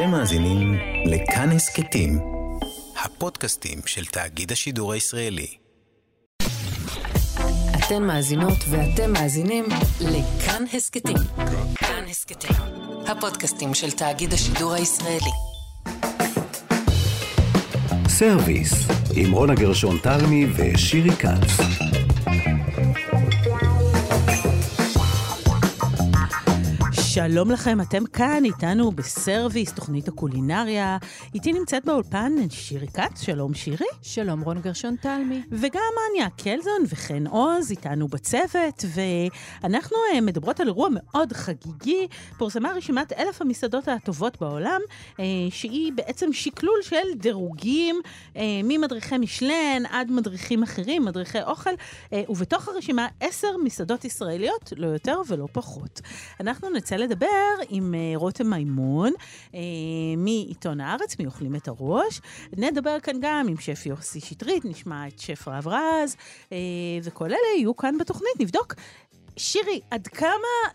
אתם מאזינים לכאן הסכתים, הפודקאסטים של תאגיד השידור הישראלי. אתן מאזינות ואתם מאזינים לכאן הסכתים. כאן הסכתים, הפודקאסטים של תאגיד השידור הישראלי. סרוויס, עם רונה גרשון תלמי ושירי כץ. שלום לכם, אתם כאן איתנו בסרוויס, תוכנית הקולינריה. איתי נמצאת באולפן שירי כץ, שלום שירי. שלום רון גרשון תלמי. וגם אניה קלזון וחן עוז איתנו בצוות, ואנחנו אה, מדברות על אירוע מאוד חגיגי. פורסמה רשימת אלף המסעדות הטובות בעולם, אה, שהיא בעצם שקלול של דירוגים אה, ממדריכי משלן עד מדריכים אחרים, מדריכי אוכל, ובתוך הרשימה עשר מסעדות ישראליות, לא יותר ולא פחות. אנחנו נצא לדבר עם uh, רותם מימון uh, מעיתון הארץ, מאוכלים את הראש. נדבר כאן גם עם שף יוסי שטרית, נשמע את שף רב רז, uh, וכל אלה יהיו כאן בתוכנית. נבדוק שירי, עד כמה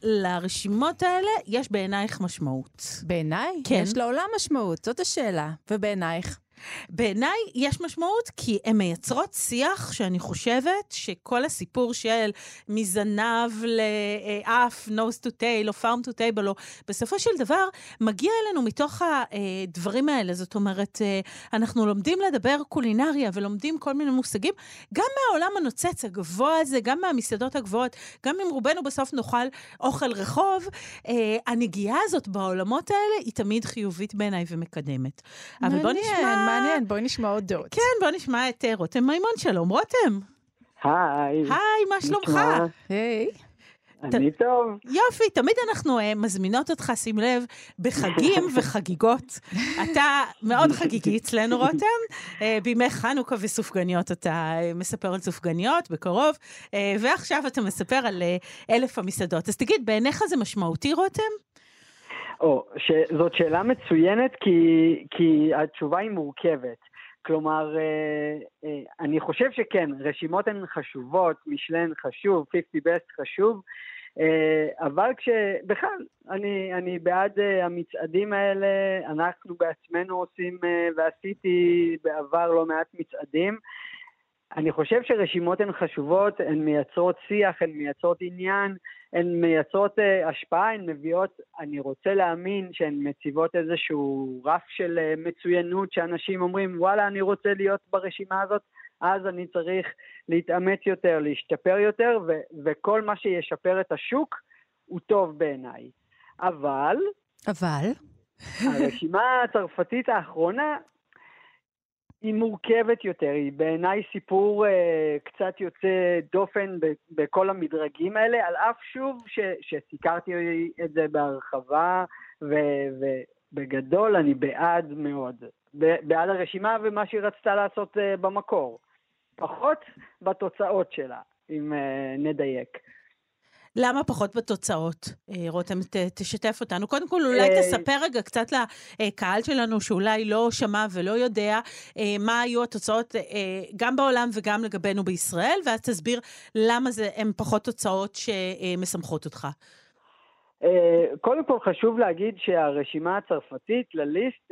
לרשימות האלה יש בעינייך משמעות? בעיניי? כן. יש לעולם משמעות, זאת השאלה. ובעינייך? בעיניי יש משמעות כי הן מייצרות שיח שאני חושבת שכל הסיפור של מזנב לאף, nose to tail או farm to table, או בסופו של דבר מגיע אלינו מתוך הדברים האלה. זאת אומרת, אנחנו לומדים לדבר קולינריה ולומדים כל מיני מושגים, גם מהעולם הנוצץ הגבוה הזה, גם מהמסעדות הגבוהות, גם אם רובנו בסוף נאכל אוכל רחוב, הנגיעה הזאת בעולמות האלה היא תמיד חיובית בעיניי ומקדמת. אבל בוא נשמע... מעניין, בואי נשמע עוד דעות. כן, בואי נשמע את אה, רותם מימון. שלום, רותם. היי. היי, מה שלומך? היי. אני טוב. יופי, תמיד אנחנו uh, מזמינות אותך, שים לב, בחגים וחגיגות. אתה מאוד חגיגי אצלנו, רותם. Uh, בימי חנוכה וסופגניות אתה מספר על סופגניות בקרוב, uh, ועכשיו אתה מספר על uh, אלף המסעדות. אז תגיד, בעיניך זה משמעותי, רותם? או, ש... זאת שאלה מצוינת כי, כי התשובה היא מורכבת. כלומר, אה, אה, אני חושב שכן, רשימות הן חשובות, משלן חשוב, 50 best חשוב, אה, אבל כשבכלל, אני, אני בעד המצעדים האלה, אנחנו בעצמנו עושים ועשיתי בעבר לא מעט מצעדים. אני חושב שרשימות הן חשובות, הן מייצרות שיח, הן מייצרות עניין, הן מייצרות uh, השפעה, הן מביאות, אני רוצה להאמין שהן מציבות איזשהו רף של uh, מצוינות, שאנשים אומרים, וואלה, אני רוצה להיות ברשימה הזאת, אז אני צריך להתאמץ יותר, להשתפר יותר, ו- וכל מה שישפר את השוק הוא טוב בעיניי. אבל... אבל? הרשימה הצרפתית האחרונה היא מורכבת יותר, היא בעיניי סיפור אה, קצת יוצא דופן ב, בכל המדרגים האלה, על אף שוב ש, שסיקרתי את זה בהרחבה, ובגדול אני בעד מאוד, בעד הרשימה ומה שהיא רצתה לעשות אה, במקור. פחות בתוצאות שלה, אם אה, נדייק. למה פחות בתוצאות? אה, רותם, תשתף אותנו. קודם כל, אולי אה, תספר רגע קצת לקהל שלנו, שאולי לא שמע ולא יודע, אה, מה היו התוצאות גם בעולם וגם לגבינו בישראל, ואז תסביר למה הן פחות תוצאות שמשמחות אותך. קודם כל חשוב להגיד שהרשימה הצרפתית לליסט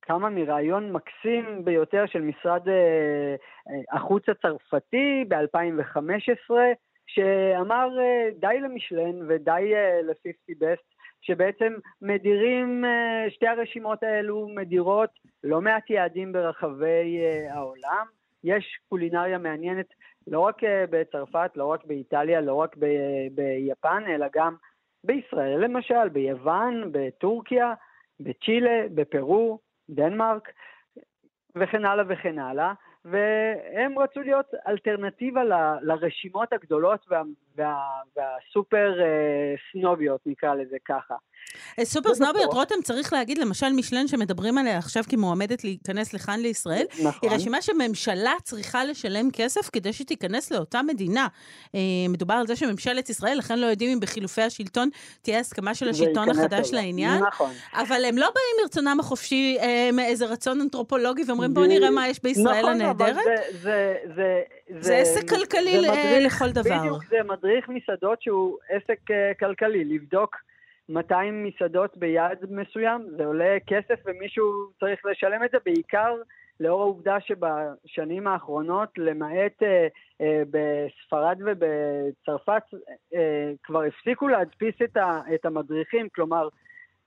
קמה מרעיון מקסים ביותר של משרד החוץ הצרפתי ב-2015, שאמר אה, די למשלן ודי אה, ל-50 best, שבעצם מדירים, אה, שתי הרשימות האלו מדירות לא מעט יעדים ברחבי העולם. יש קולינריה מעניינת לא רק בצרפת, לא רק באיטליה, לא רק ב- ביפן, אלא גם בישראל למשל, ביוון, בטורקיה, בצ'ילה, בפרו, דנמרק, וכן הלאה וכן הלאה. והם רצו להיות אלטרנטיבה ל, לרשימות הגדולות וה, וה, והסופר אה, סנוביות, נקרא לזה ככה. אה, סופר סנוביות, רותם, צריך להגיד, למשל משלן שמדברים עליה עכשיו כמועמדת להיכנס לכאן לישראל, נכון. היא רשימה שממשלה צריכה לשלם כסף כדי שתיכנס לאותה מדינה. אה, מדובר על זה שממשלת ישראל, לכן לא יודעים אם בחילופי השלטון תהיה הסכמה של השלטון החדש אליו. לעניין. נכון. אבל הם לא באים מרצונם החופשי אה, מאיזה רצון אנתרופולוגי ואומרים, בואו נראה מה יש בישראל נכון, הנהדרת. זה, זה, זה, זה, זה עסק כלכלי זה מדריך, לכל דבר. בדיוק, זה מדריך מסעדות שהוא עסק כלכלי, לבדוק 200 מסעדות ביעד מסוים, זה עולה כסף ומישהו צריך לשלם את זה, בעיקר לאור העובדה שבשנים האחרונות, למעט אה, אה, בספרד ובצרפת, אה, כבר הפסיקו להדפיס את, ה, את המדריכים, כלומר,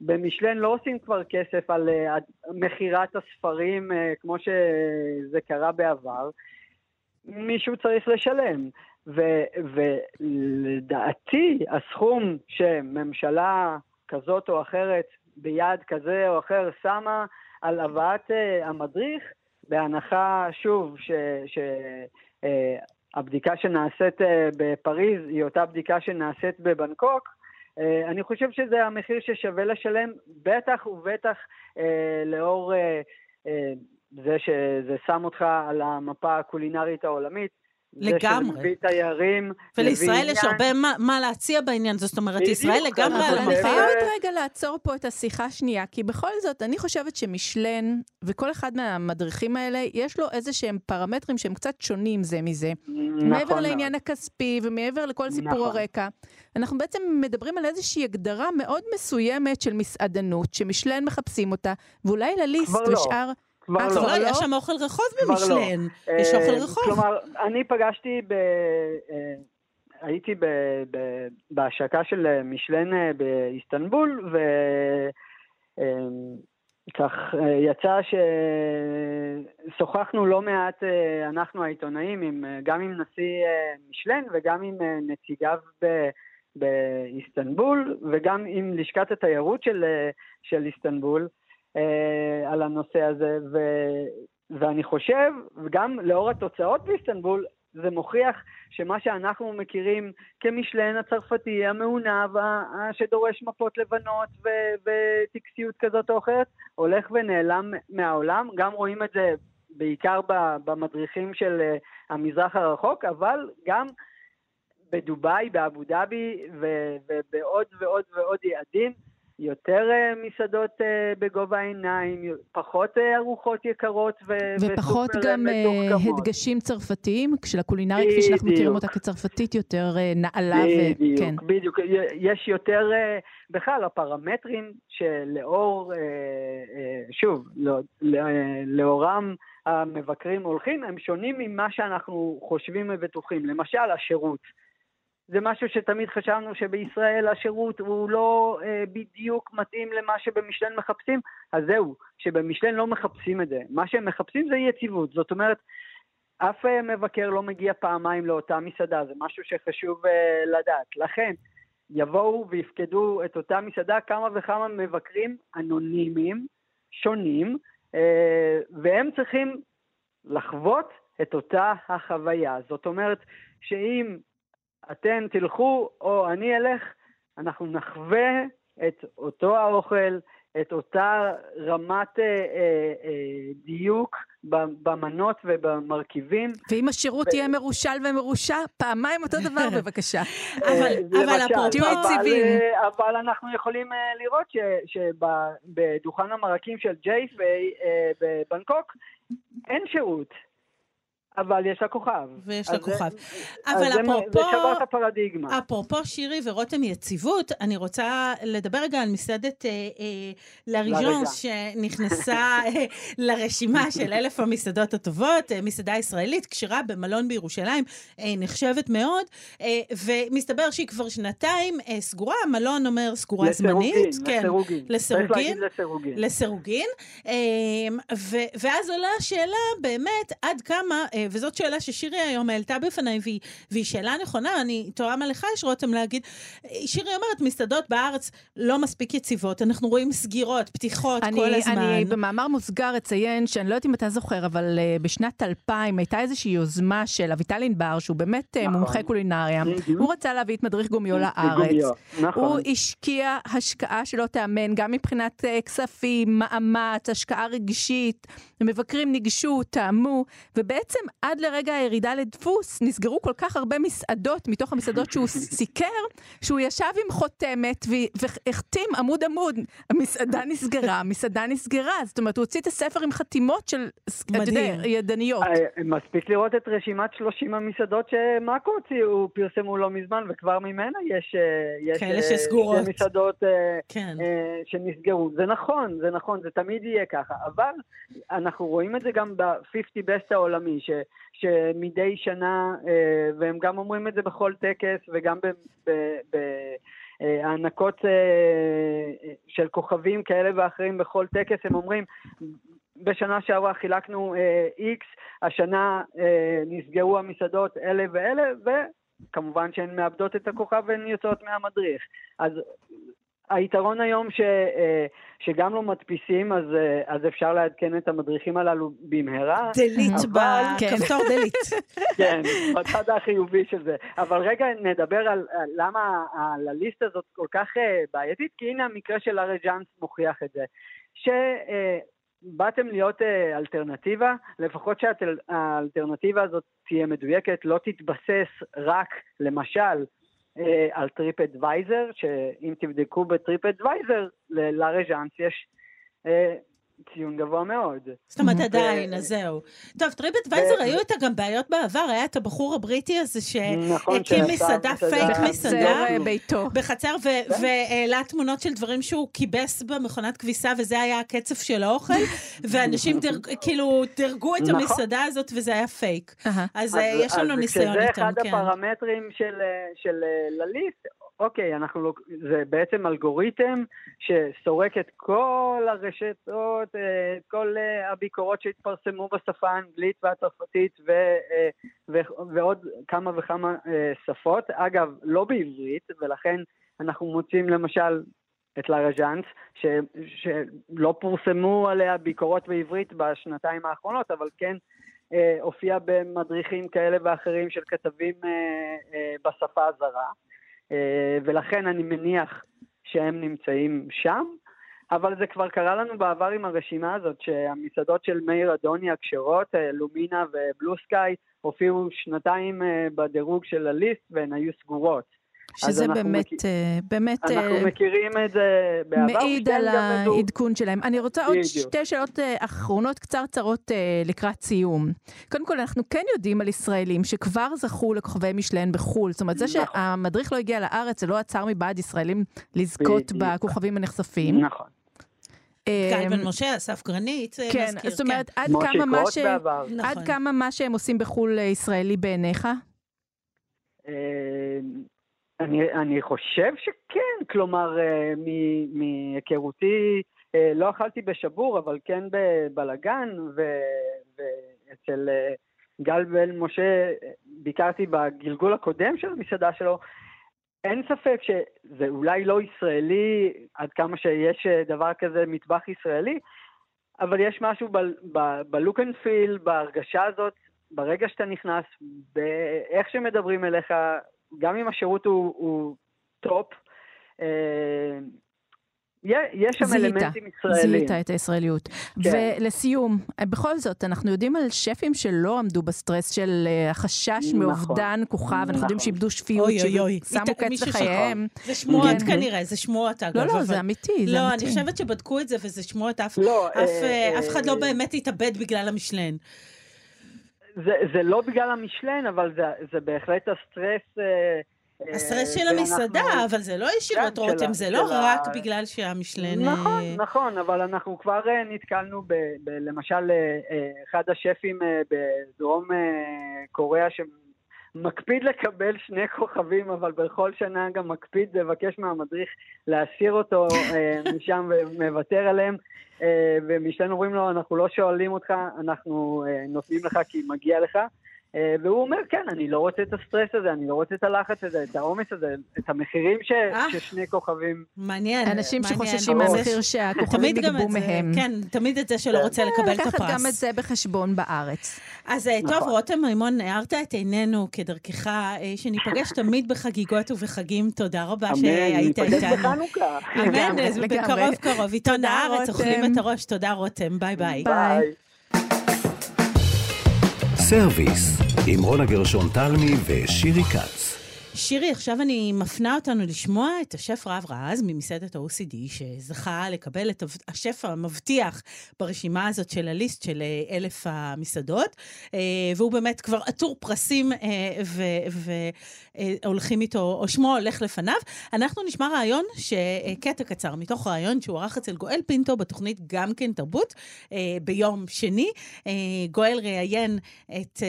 במשלן לא עושים כבר כסף על אה, מכירת הספרים אה, כמו שזה קרה בעבר. מישהו צריך לשלם. ולדעתי, הסכום שממשלה כזאת או אחרת, ביעד כזה או אחר, שמה על הבאת uh, המדריך, בהנחה, שוב, שהבדיקה uh, שנעשית uh, בפריז היא אותה בדיקה שנעשית בבנקוק, uh, אני חושב שזה המחיר ששווה לשלם, בטח ובטח uh, לאור uh, uh, זה שזה שם אותך על המפה הקולינרית העולמית. לגמרי. זה שמביא תיירים. ולישראל יש הרבה מה, מה להציע בעניין הזה, זאת אומרת, ישראל לגמרי אבל על אני. חייבת רגע לעצור פה את השיחה השנייה, כי בכל זאת, אני חושבת שמשלן, וכל אחד מהמדריכים האלה, יש לו איזה שהם פרמטרים שהם קצת שונים זה מזה. נכון מעבר מאוד. לעניין הכספי ומעבר לכל סיפור נכון. הרקע, אנחנו בעצם מדברים על איזושהי הגדרה מאוד מסוימת של מסעדנות, שמשלן מחפשים אותה, ואולי לליסט כבר לא. כבר אה, לא. כבר לא? יש שם אוכל רחוב לא. במשלן. יש אה, אוכל רחוב. כלומר, אני פגשתי ב... אה, הייתי ב... ב... בהשקה של משלן באיסטנבול, ו... כך יצא ששוחחנו לא מעט, אנחנו העיתונאים, עם, גם עם נשיא משלן וגם עם נציגיו ב... באיסטנבול וגם עם לשכת התיירות של, של איסטנבול אה, על הנושא הזה, ו, ואני חושב, וגם לאור התוצאות באיסטנבול, זה מוכיח שמה שאנחנו מכירים כמשלן הצרפתי, המעונב, שדורש מפות לבנות ו- וטקסיות כזאת או אחרת, הולך ונעלם מהעולם. גם רואים את זה בעיקר במדריכים של אה, המזרח הרחוק, אבל גם בדובאי, באבו דאבי ובעוד ועוד ועוד יעדים. יותר אה, מסעדות אה, בגובה העיניים, פחות אה, ארוחות יקרות ו- ופחות גם מתוחכמות. הדגשים צרפתיים, של הקולינריה, כפי שאנחנו מכירים. אותה כצרפתית יותר נעלה ו... בדיוק, כן. בדיוק. יש יותר, בכלל, הפרמטרים שלאור, שוב, לא- לא- לאורם המבקרים הולכים, הם שונים ממה שאנחנו חושבים ובטוחים. למשל, השירות. זה משהו שתמיד חשבנו שבישראל השירות הוא לא אה, בדיוק מתאים למה שבמשלן מחפשים, אז זהו, שבמשלן לא מחפשים את זה. מה שהם מחפשים זה יציבות. זאת אומרת, אף אה, מבקר לא מגיע פעמיים לאותה מסעדה, זה משהו שחשוב אה, לדעת. לכן, יבואו ויפקדו את אותה מסעדה כמה וכמה מבקרים אנונימיים, שונים, אה, והם צריכים לחוות את אותה החוויה. זאת אומרת, שאם אתם תלכו או אני אלך, אנחנו נחווה את אותו האוכל, את אותה רמת אה, אה, אה, דיוק במנות ובמרכיבים. ואם השירות ו- יהיה מרושל ומרושע, פעמיים אותו דבר בבקשה. אבל- אה, אבל אפרופו תהיו אבל, יציבים. אה, אבל אנחנו יכולים אה, לראות שבדוכן המרקים של ג'ייפיי אה, בבנקוק אין שירות, אבל יש לה כוכב. ויש לה זה- כוכב. אז אבל זה- אפרופו- זה שבר את הפרדיגמה. אפרופו שירי ורותם יציבות, אני רוצה לדבר רגע על מסעדת אה, אה, לאריז'אנס שנכנסה אה, לרשימה של אלף המסעדות הטובות, אה, מסעדה ישראלית, כשרה במלון בירושלים, אה, נחשבת מאוד, אה, ומסתבר שהיא כבר שנתיים אה, סגורה, המלון אומר סגורה זמנית. לסירוגין, כן, לסירוגין. לסירוגין. צריך להגיד לסירוגין. לסירוגין, אמ, ו- ואז עולה השאלה באמת עד כמה, אה, וזאת שאלה ששירי היום העלתה בפניי, והיא, והיא שאלה נכונה, אני תוהה מה לך יש רותם להגיד. אה, שירי אומרת, מסעדות בארץ לא מספיק יציבות, אנחנו רואים סגירות, פתיחות אני, כל הזמן. אני במאמר מוסגר אציין, שאני לא יודעת אם אתה זוכר, אבל uh, בשנת 2000 הייתה איזושהי יוזמה של אביטל ענבר, שהוא באמת נכון. מומחה קולינריה. הוא רצה להביא את מדריך גומיו לארץ. נכון. הוא השקיע השקעה שלא תיאמן, גם מבחינת uh, כספים, מאמץ, השקעה רגשית, המבקרים ניגשו, טעמו, ובעצם עד לרגע הירידה לדפוס, נסגרו כל כך הרבה מסעדות מתוך המסעדות שהוא סיקר, שהוא ישב עם חותמת והחתים עמוד עמוד. המסעדה נסגרה, המסעדה נסגרה. זאת אומרת, הוא הוציא את הספר עם חתימות של, יודע. ידניות. אה, מספיק לראות את רשימת 30 המסעדות שמאקו הוציאו, פרסמו לא מזמן, וכבר ממנה יש, אה, כאלה אה, שסגורות. מסעדות אה, כן. אה, שנסגרו. זה נכון, זה נכון, זה תמיד יהיה ככה, אבל אנחנו רואים את זה גם ב-50 best העולמי, ש, שמדי שנה, אה, והם גם אומרים את זה בכל טקס, וגם ב... ב, ב אה, אה, של כוכבים כאלה ואחרים בכל טקס, הם אומרים, בשנה שעברה חילקנו אה, X, השנה אה, נסגרו המסעדות אלה ואלה, וכמובן שהן מאבדות את הכוכב והן יוצאות מהמדריך. אז היתרון היום ש, אה, שגם לא מדפיסים, אז, אה, אז אפשר לעדכן את המדריכים הללו במהרה. דלית אבל- בכפתור דלית. כן, בצד החיובי של זה. אבל רגע נדבר על, על למה על הליסט הזאת כל כך אה, בעייתית, כי הנה המקרה של ארי ג'אנס מוכיח את זה. שבאתם להיות אלטרנטיבה, לפחות שהאלטרנטיבה הזאת תהיה מדויקת, לא תתבסס רק, למשל, על TripAdvisor, שאם תבדקו ב TripAdvisor, לארי ג'אנס יש אה, ציון גבוה מאוד. זאת אומרת, עדיין, אז זהו. טוב, TripAdvisor, ו- היו איתה גם בעיות בעבר, היה את הבחור הבריטי הזה נכון, שהקים מסעדה. פייק מסעדה. אה, ביתו. בחצר, ו- והעלה תמונות של דברים שהוא כיבס במכונת כביסה, וזה היה הקצף של האוכל, ואנשים כאילו דירגו את נכון. המסעדה הזאת, וזה היה פייק. אז, אה, יש לנו ניסיון איתם, אחד כן. הפרמטרים של, אה, של אה, לליסט, אוקיי, אנחנו, לוק- זה בעצם אלגוריתם שסורק את כל הרשתות, אה, את כל אה, הביקורות שהתפרסמו בשפה האנגלית והצרפתית ו, אה, ו, ועוד כמה וכמה שפות. אגב, לא בעברית, ולכן אנחנו מוצאים למשל את לרג'אנס, ש, שלא פורסמו עליה ביקורות בעברית בשנתיים האחרונות, אבל כן אה, הופיע במדריכים כאלה ואחרים של כתבים בשפה הזרה, ולכן אני מניח שהם נמצאים שם, אבל זה כבר קרה לנו בעבר עם הרשימה הזאת, שהמסעדות של מאיר אדוני הכשרות, אה, לומינה ובלו סקאי, הופיעו שנתיים אה, בדירוג של הליסט והן היו סגורות. שזה אנחנו באמת, מכיר- אה, באמת אנחנו אה, מכירים את זה בעבר. מעיד על העדכון שלהם. אני רוצה עוד בדיוק. שתי שאלות אה, אחרונות קצרצרות אה, לקראת סיום. קודם כל, אנחנו כן יודעים על ישראלים שכבר זכו לכוכבי משלן בחו"ל. זאת אומרת, זה נכון. שהמדריך לא הגיע לארץ, זה לא עצר מבעד ישראלים לזכות בדיוק. בכוכבים הנחשפים. נכון. גיא בן משה, אסף גרנית, כן, נזכיר, זאת אומרת, עד משה כמה מה ש... נכון. עד כמה מה שהם עושים בחו"ל ישראלי בעיניך? אני, אני חושב שכן, כלומר, אה, מהיכרותי, אה, לא אכלתי בשבור, אבל כן בבלגן, ואצל אה, גל בן משה ביקרתי בגלגול הקודם של המסעדה שלו. אין ספק שזה אולי לא ישראלי, עד כמה שיש דבר כזה מטבח ישראלי, אבל יש משהו בלוק אנד פיל, בהרגשה הזאת, ברגע שאתה נכנס, באיך שמדברים אליך, גם אם השירות הוא, הוא top, אה, יש שם זיהית, אלמנטים ישראלים. זיהית את הישראליות. כן. ולסיום, אה, בכל זאת, אנחנו יודעים על שפים שלא עמדו בסטרס של אה, החשש נכון. מאובדן כוכב, אנחנו יודעים נכון. שאיבדו שפיות, אוי אוי אוי. ששמו קץ לחייהם. זה שמועות כן. כנראה, זה שמועות אגב. לא, לא, אבל- זה אמיתי, זה לא, אמיתי. אני חושבת שבדקו את זה וזה שמועות, אף לא, אף, אה, אה, אף אחד לא אה, באמת התאבד בגלל המישלן. זה, זה לא בגלל המשלן, אבל זה, זה בהחלט הסטרס. אה, הסטרס של המסעדה, אבל זה לא ישירות רותם, זה לא רק בגלל שהמשלן... נכון, אה, נכון, אבל אנחנו כבר אה, נתקלנו ב, ב, למשל אה, אה, אחד השפים אה, בדרום אה, קוריאה שמקפיד לקבל שני כוכבים, אבל בכל שנה גם מקפיד לבקש מהמדריך להסיר אותו אה, משם ומוותר עליהם. אה, ומשלן אומרים לו, אנחנו לא שואלים אותך, אנחנו אה, נותנים לך כי מגיע לך. אה, והוא אומר, כן, אני לא רוצה את הסטרס הזה, אני לא רוצה את הלחץ הזה, את העומס הזה, את המחירים ש, אה. ששני כוכבים מעניין. אנשים מעניין. שחוששים. מהמחיר שהכוכבים יגבו מהם. כן, תמיד את זה שלא רוצה לקבל את לקחת גם את הפרס. זה בחשבון בארץ. אז אה, טוב, נכון. רותם מימון, הארת את עינינו כדרכך, שניפגש תמיד בחגיגות ובחגים. תודה רבה שהיית ניפגש איתנו. בחנוכה. אמן, לגמרי, אז לגמרי. בקרוב קרוב. עיתון הארץ. אוכלים את הראש. תודה, רותם. ביי ביי. ביי. סרוויס, עם רונה גרשון תלמי ושירי כץ. שירי, עכשיו אני מפנה אותנו לשמוע את השף רז רהב ממסעדת ה-OCD, שזכה לקבל את השף המבטיח ברשימה הזאת של La Liste של אה, אלף המסעדות, אה, והוא באמת כבר עטור פרסים אה, והולכים איתו, או שמו הולך לפניו. אנחנו נשמע רעיון, קטע קצר מתוך רעיון שהוא ערך אצל גואל פינטו בתוכנית גם כן תרבות ביום שני. גואל ראיין את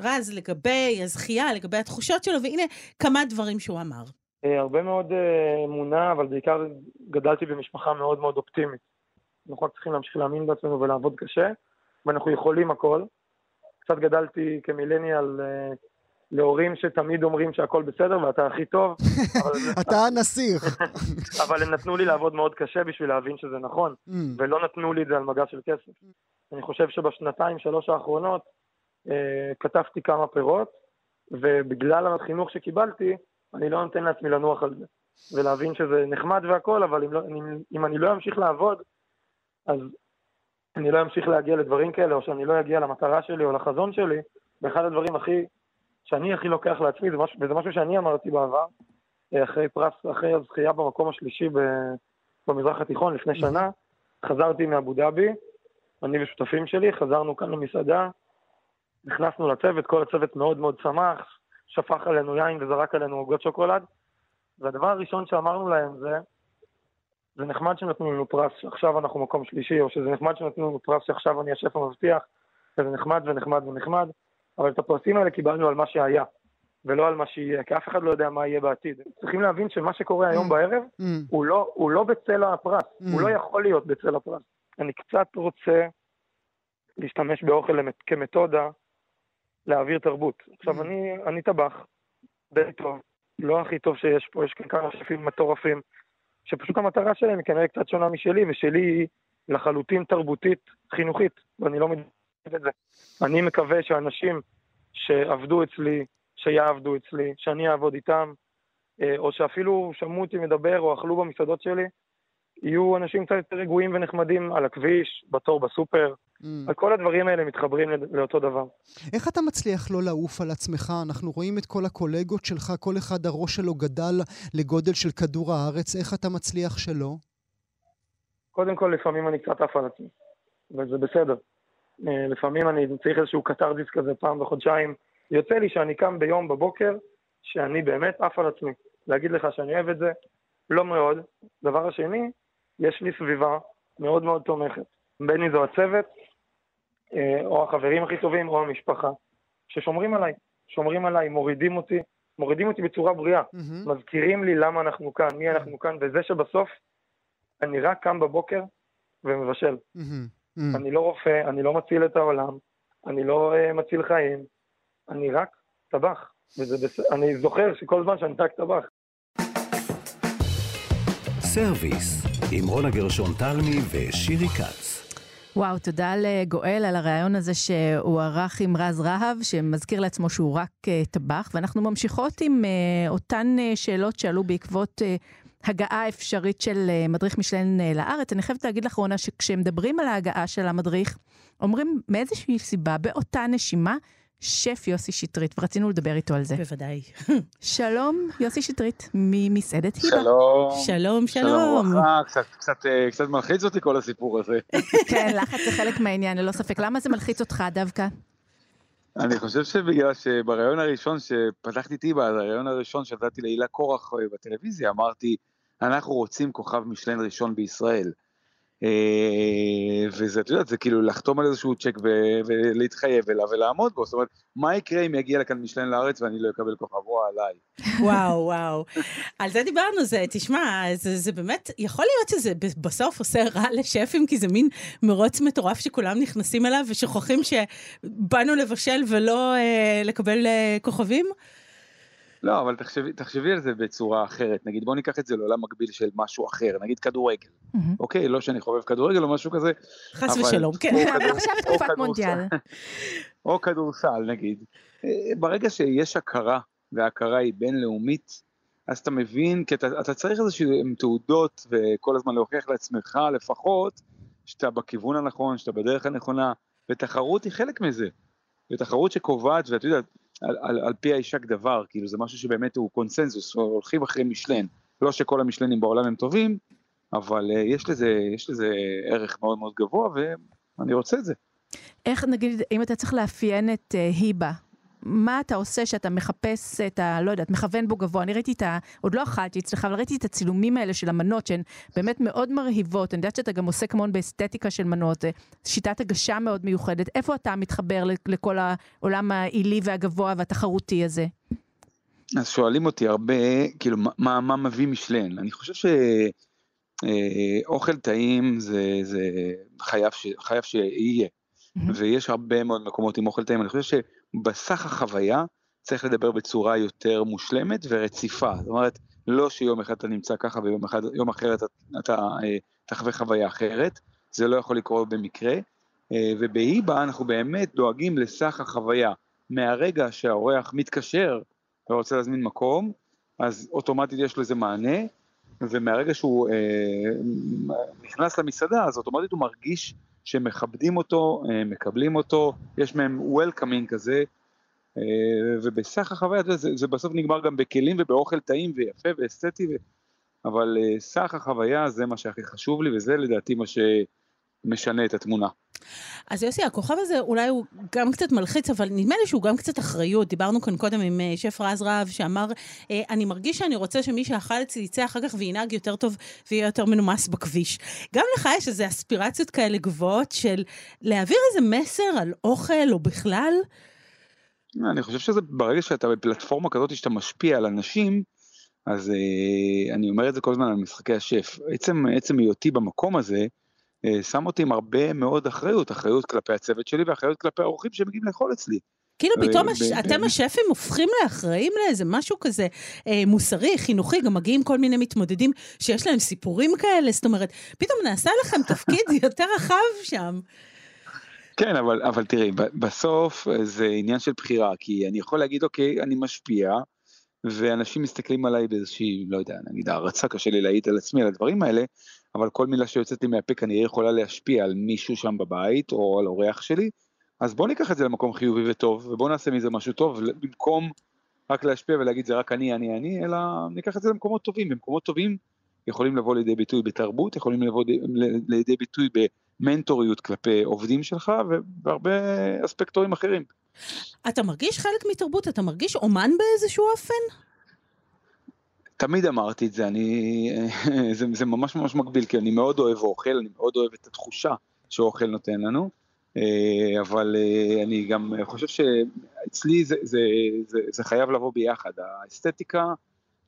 רז לגבי הזכייה, לגבי התחושות שלו, והנה כמה דברים שהוא אמר. אה, הרבה מאוד אה, אמונה, אבל בעיקר גדלתי במשפחה מאוד מאוד אופטימית. אנחנו רק צריכים להמשיך להאמין בעצמנו ולעבוד קשה, ואנחנו יכולים הכל. קצת גדלתי כמילניאל אה, להורים שתמיד אומרים שהכל בסדר ואתה הכי טוב. אתה הנסיך. אבל הם נתנו לי לעבוד מאוד קשה בשביל להבין שזה נכון, mm. ולא נתנו לי את זה על מגע של כסף. אני חושב שבשנתיים, שלוש האחרונות, כתבתי כמה פירות, ובגלל החינוך שקיבלתי, אני לא נותן לעצמי לנוח על זה. ולהבין שזה נחמד והכל, אבל אם, לא, אם, אם אני לא אמשיך לעבוד, אז אני לא אמשיך להגיע לדברים כאלה, או שאני לא אגיע למטרה שלי או לחזון שלי, ואחד הדברים הכי, שאני הכי לוקח לעצמי, זה משהו, וזה משהו שאני אמרתי בעבר, אחרי פרס, אחרי הזכייה במקום השלישי במזרח התיכון לפני שנה, חזרתי מאבו דאבי, אני ושותפים שלי, חזרנו כאן למסעדה, נכנסנו לצוות, כל הצוות מאוד מאוד שמח, שפך עלינו יין וזרק עלינו עוגות שוקולד, והדבר הראשון שאמרנו להם זה, זה נחמד שנתנו לנו פרס שעכשיו אנחנו מקום שלישי, או שזה נחמד שנתנו לנו פרס שעכשיו אני השף המבטיח, וזה נחמד ונחמד ונחמד, אבל את הפרסים האלה קיבלנו על מה שהיה, ולא על מה שיהיה, כי אף אחד לא יודע מה יהיה בעתיד. צריכים להבין שמה שקורה היום mm. בערב, mm. הוא, לא, הוא לא בצל הפרס, mm. הוא לא יכול להיות בצל הפרס. אני קצת רוצה להשתמש באוכל כמתודה להעביר תרבות. עכשיו, mm. אני, אני טבח, די טוב, לא הכי טוב שיש פה, יש כאן כמה שפים מטורפים, שפשוט המטרה שלהם היא כנראה קצת שונה משלי, ושלי היא לחלוטין תרבותית, חינוכית, ואני לא מתנגד את זה. אני מקווה שאנשים שעבדו אצלי, שיעבדו אצלי, שאני אעבוד איתם, אה, או שאפילו שמעו אותי מדבר או אכלו במסעדות שלי, יהיו אנשים קצת יותר רגועים ונחמדים על הכביש, בתור בסופר. Mm. כל הדברים האלה מתחברים לאותו דבר. איך אתה מצליח לא לעוף על עצמך? אנחנו רואים את כל הקולגות שלך, כל אחד הראש שלו גדל לגודל של כדור הארץ, איך אתה מצליח שלא? קודם כל, לפעמים אני קצת עף על עצמי, וזה בסדר. אה, לפעמים אני צריך איזשהו קתרזיס כזה פעם בחודשיים. יוצא לי שאני קם ביום בבוקר, שאני באמת עף על עצמי. להגיד לך שאני אוהב את זה, לא מאוד. דבר השני, יש לי סביבה מאוד מאוד תומכת. בין אם זו הצוות, או החברים הכי טובים, או המשפחה, ששומרים עליי. שומרים עליי, מורידים אותי, מורידים אותי בצורה בריאה. Mm-hmm. מזכירים לי למה אנחנו כאן, מי אנחנו כאן, וזה שבסוף אני רק קם בבוקר ומבשל. Mm-hmm. Mm-hmm. אני לא רופא, אני לא מציל את העולם, אני לא uh, מציל חיים, אני רק טבח. וזה בס... אני זוכר שכל זמן שאני רק טבח. סרוויס, עם רונה גרשון תלמי ושירי כץ. וואו, תודה לגואל על הרעיון הזה שהוא ערך עם רז רהב, שמזכיר לעצמו שהוא רק uh, טבח, ואנחנו ממשיכות עם uh, אותן uh, שאלות שעלו בעקבות uh, הגעה אפשרית של מדריך משלן לארץ. אני חייבת להגיד לך, רונה, שכשמדברים על ההגעה של המדריך, אומרים מאיזושהי סיבה, באותה נשימה, שף יוסי שטרית, ורצינו לדבר איתו על זה. בוודאי. שלום, יוסי שטרית, ממסעדת היבה. שלום. שלום, שלום. שלום קצת, קצת, אה, קצת מלחיץ אותי כל הסיפור הזה. כן, לחץ זה חלק מהעניין, ללא ספק. למה זה מלחיץ אותך דווקא? אני חושב שבגלל שבריאיון הראשון שפתחתי איתי, בריאיון הראשון שנתתי להילה קורח אה, בטלוויזיה, אמרתי, אנחנו רוצים כוכב משלן ראשון בישראל. אה, וזה, את יודעת, זה כאילו לחתום על איזשהו צ'ק ולהתחייב אליו ולעמוד בו, זאת אומרת, מה יקרה אם יגיע לכאן משלן לארץ ואני לא אקבל כוכבו עליי? וואו, וואו. על זה דיברנו, זה, תשמע, זה, זה באמת, יכול להיות שזה בסוף עושה רע לשפים, כי זה מין מרוץ מטורף שכולם נכנסים אליו ושוכחים שבאנו לבשל ולא אה, לקבל אה, כוכבים? לא, אבל תחשבי, תחשבי על זה בצורה אחרת. נגיד, בוא ניקח את זה לעולם מקביל של משהו אחר, נגיד כדורגל. Mm-hmm. אוקיי, לא שאני חובב כדורגל או משהו כזה. חס ושלום, כן. אבל עכשיו תקופת מונדיאל. או כדורסל, נגיד. אה, ברגע שיש הכרה, וההכרה היא בינלאומית, אז אתה מבין, כי אתה, אתה צריך איזשהן תעודות, וכל הזמן להוכיח לעצמך לפחות, שאתה בכיוון הנכון, שאתה בדרך הנכונה, ותחרות היא חלק מזה. ותחרות שקובעת, ואת יודעת, על, על, על פי האישק דבר, כאילו זה משהו שבאמת הוא קונסנזוס, הולכים אחרי משלן, לא שכל המשלנים בעולם הם טובים, אבל uh, יש, לזה, יש לזה ערך מאוד מאוד גבוה, ואני רוצה את זה. איך נגיד, אם אתה צריך לאפיין את uh, היבה, מה אתה עושה שאתה מחפש את ה... לא יודעת, מכוון בו גבוה. אני ראיתי את ה... עוד לא אכלתי אצלך, אבל ראיתי את הצילומים האלה של המנות, שהן באמת מאוד מרהיבות. אני יודעת שאתה גם עוסק המון באסתטיקה של מנות, שיטת הגשה מאוד מיוחדת. איפה אתה מתחבר לכל העולם העילי והגבוה והתחרותי הזה? אז שואלים אותי הרבה, כאילו, מה, מה מביא משלן? אני חושב שאוכל אה, טעים זה, זה חייב, ש, חייב שיהיה. Mm-hmm. ויש הרבה מאוד מקומות עם אוכל טעים, אני חושב שבסך החוויה צריך לדבר בצורה יותר מושלמת ורציפה, זאת אומרת, לא שיום אחד אתה נמצא ככה ויום אחד, אחר אתה, אתה אה, תחווה חוויה אחרת, זה לא יכול לקרות במקרה, אה, ובהיבה אנחנו באמת דואגים לסך החוויה, מהרגע שהאורח מתקשר ורוצה להזמין מקום, אז אוטומטית יש לזה מענה, ומהרגע שהוא אה, נכנס למסעדה, אז אוטומטית הוא מרגיש שמכבדים אותו, אה, מקבלים אותו, יש מהם וולקאמינג כזה, אה, ובסך החוויה זה, זה בסוף נגמר גם בכלים ובאוכל טעים ויפה ואסתטי, ו... אבל אה, סך החוויה זה מה שהכי חשוב לי, וזה לדעתי מה שמשנה את התמונה. אז יוסי, הכוכב הזה אולי הוא גם קצת מלחיץ, אבל נדמה לי שהוא גם קצת אחריות. דיברנו כאן קודם עם אה, שף רז רהב, שאמר, אה, אני מרגיש שאני רוצה שמי שאכל אצלי יצא אחר כך וינהג יותר טוב ויהיה יותר מנומס בכביש. גם לך יש איזה אספירציות כאלה גבוהות של להעביר איזה מסר על אוכל או בכלל? אני חושב שזה ברגע שאתה בפלטפורמה כזאת שאתה משפיע על אנשים, אז אה, אני אומר את זה כל הזמן על משחקי השף. עצם, עצם היותי במקום הזה, שם אותי עם הרבה מאוד אחריות, אחריות כלפי הצוות שלי ואחריות כלפי האורחים שמגיעים לאכול אצלי. כאילו פתאום הש... אתם השפים הופכים לאחראים לאיזה משהו כזה אה, מוסרי, חינוכי, גם מגיעים כל מיני מתמודדים שיש להם סיפורים כאלה, זאת אומרת, פתאום נעשה לכם תפקיד יותר רחב שם. כן, אבל, אבל תראי, בסוף זה עניין של בחירה, כי אני יכול להגיד, אוקיי, אני משפיע, ואנשים מסתכלים עליי באיזושהי, לא יודע, נגיד הערצה, קשה לי להעיד על עצמי על הדברים האלה, אבל כל מילה שיוצאת לי מהפה כנראה יכולה להשפיע על מישהו שם בבית או על אורח שלי, אז בוא ניקח את זה למקום חיובי וטוב, ובוא נעשה מזה משהו טוב, במקום רק להשפיע ולהגיד זה רק אני, אני, אני, אלא ניקח את זה למקומות טובים, במקומות טובים יכולים לבוא לידי ביטוי בתרבות, יכולים לבוא לידי ביטוי במנטוריות כלפי עובדים שלך ובהרבה אספקטורים אחרים. אתה מרגיש חלק מתרבות? אתה מרגיש אומן באיזשהו אופן? תמיד אמרתי את זה, אני, זה, זה ממש ממש מגביל, כי אני מאוד אוהב אוכל, אני מאוד אוהב את התחושה שאוכל נותן לנו, אה, אבל אה, אני גם חושב שאצלי זה, זה, זה, זה חייב לבוא ביחד, האסתטיקה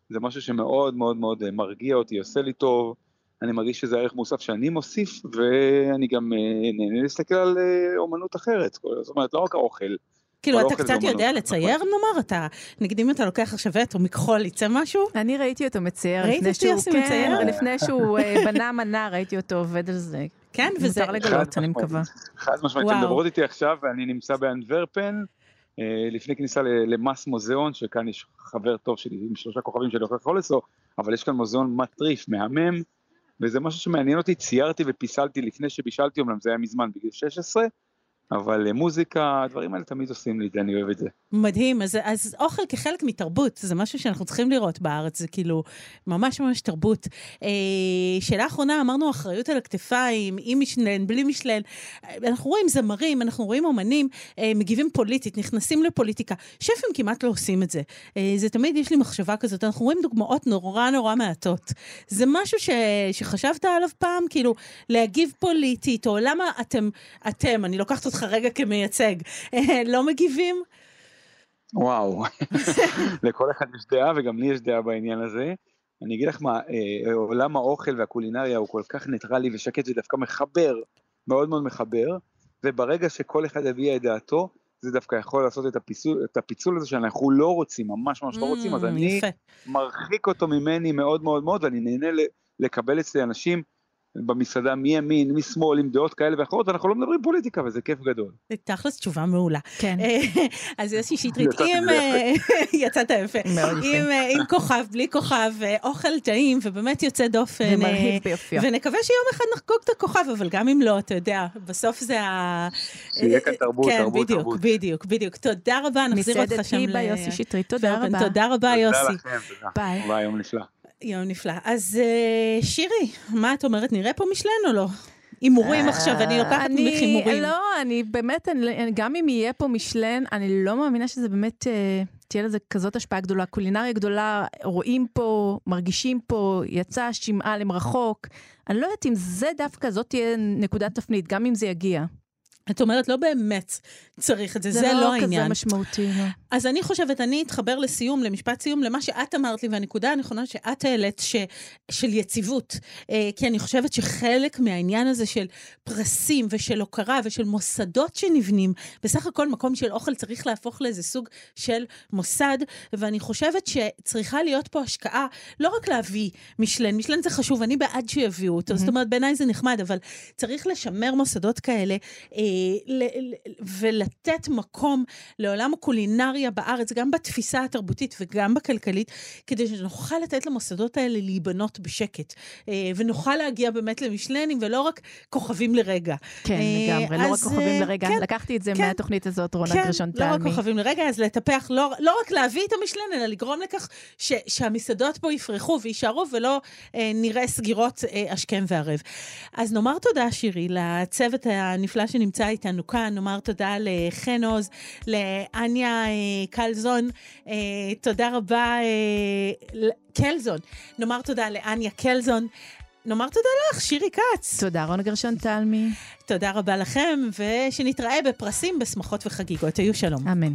זה משהו שמאוד מאוד מאוד מרגיע אותי, עושה לי טוב, אני מרגיש שזה ערך מוסף שאני מוסיף, ואני גם אה, נהנה להסתכל על אומנות אחרת, זאת אומרת לא רק האוכל, כאילו, אתה קצת יודע לצייר, נאמר? אתה, נגיד אם אתה לוקח עכשיו עט או מכחול, יצא משהו? אני ראיתי אותו מצייר. ראיתי שהוא, כן, מצייר? לפני שהוא אה, בנה מנה, ראיתי אותו עובד על זה. כן, וזה... מותר לגלות, אני מקווה. חד משמעית, אתם מדברות איתי עכשיו, ואני נמצא באנדוורפן, אה, לפני כניסה למס מוזיאון, שכאן יש חבר טוב שלי עם שלושה כוכבים שאני הולך לאכול אצלו, אבל יש כאן מוזיאון מטריף, מהמם, וזה משהו שמעניין אותי, ציירתי ופיסלתי לפני שבישלתי, אומנם זה היה מזמן, בגיל 16, אבל מוזיקה, הדברים האלה תמיד עושים לי את אני אוהב את זה. מדהים, אז, אז אוכל כחלק מתרבות, זה משהו שאנחנו צריכים לראות בארץ, זה כאילו ממש ממש תרבות. אה, שאלה אחרונה, אמרנו אחריות על הכתפיים, עם משלן, בלי משלן. אנחנו רואים זמרים, אנחנו רואים אומנים, אה, מגיבים פוליטית, נכנסים לפוליטיקה. שפים כמעט לא עושים את זה. אה, זה תמיד, יש לי מחשבה כזאת, אנחנו רואים דוגמאות נורא נורא מעטות. זה משהו ש, שחשבת עליו פעם, כאילו, להגיב פוליטית, או למה אתם, אתם, אני לוקחת אותך רגע כמייצג, לא מגיבים? וואו, לכל אחד יש דעה וגם לי יש דעה בעניין הזה. אני אגיד לך מה, אה, עולם האוכל והקולינריה הוא כל כך ניטרלי ושקט ודווקא מחבר, מאוד מאוד מחבר, וברגע שכל אחד יביע את דעתו, זה דווקא יכול לעשות את הפיצול, את הפיצול הזה שאנחנו לא רוצים, ממש ממש לא רוצים, אז mm, אני מרחיק אותו ממני מאוד מאוד מאוד, ואני נהנה לקבל אצלי אנשים במסעדה מימין, משמאל, עם דעות כאלה ואחרות, אנחנו לא מדברים פוליטיקה, וזה כיף גדול. תכלס תשובה מעולה. כן. אה, אז יוסי שטרית, אם... אה, יצאת יפה. מאוד יפה. עם, אה, כוכב, בלי כוכב, אוכל טעים, ובאמת יוצא דופן. ומרהיב ביופיו. ונקווה שיום אחד נחגוג את הכוכב, אבל גם אם לא, אתה יודע, בסוף זה ה... שיהיה כאן תרבות, כן, תרבות, בדיוק, תרבות. בדיוק, בדיוק. תודה רבה, נחזיר אותך מסעדת שם היבה, ל- יוסי שטרית, תודה. רבה. תודה רבה, תודה יוסי. לכם, תודה. ביי. ביי, יום נפלא. יום נפלא. אז אה, שירי, מה את אומרת, נראה פה משלן או לא? הימורים עכשיו, אני לוקחת אה, ממך הימורים. לא, אני באמת, אני- גם אם יהיה פה משלן, אני לא מאמינה שזה באמת, אה, תהיה לזה כזאת השפעה גדולה. קולינריה גדולה, רואים פה, מרגישים פה, יצא שמעה למרחוק. אני לא יודעת אם זה דווקא, זאת תהיה נקודת תפנית, גם אם זה יגיע. את אומרת, לא באמת צריך את זה, זה, זה לא לא העניין. כזה משמעותי, לא. אז אני חושבת, אני אתחבר לסיום, למשפט סיום, למה שאת אמרת לי, והנקודה הנכונה שאת העלית, ש, של יציבות. אה, כי אני חושבת שחלק מהעניין הזה של פרסים ושל הוקרה ושל מוסדות שנבנים, בסך הכל מקום של אוכל צריך להפוך לאיזה סוג של מוסד, ואני חושבת שצריכה להיות פה השקעה, לא רק להביא משלן, משלן זה חשוב, אני בעד שיביאו אותו, זאת אומרת, בעיניי זה נחמד, אבל צריך לשמר מוסדות כאלה, אה, ולתת מקום לעולם הקולינריה בארץ, גם בתפיסה התרבותית וגם בכלכלית, כדי שנוכל לתת למוסדות האלה להיבנות בשקט, אה, ונוכל להגיע באמת למשלנים, ולא רק כוכבים לרגע. כן, אה, לגמרי, לא רק כוכבים אה, לרגע. כן, לקחתי את זה כן. מהתוכנית הזאת, רונה כן, גרשון לא רק תלמי. כוכבים לרגע, אז לטפח, לא, לא רק להביא את המשלן, אלא לגרום לכך ש, שהמסעדות פה יפרחו ויישארו, ולא אה, נראה סגירות אה, השכם והערב. אז נאמר תודה, שירי, לצוות הנפלא שנמצא איתנו כאן, נאמר תודה לחן עוז, לאניה אה, קלזון, אה, תודה רבה, אה, קלזון, נאמר תודה לאניה קלזון. נאמר תודה לך, שירי כץ. תודה, רונה גרשון תלמי. תודה רבה לכם, ושנתראה בפרסים, בשמחות וחגיגות. היו שלום. אמן.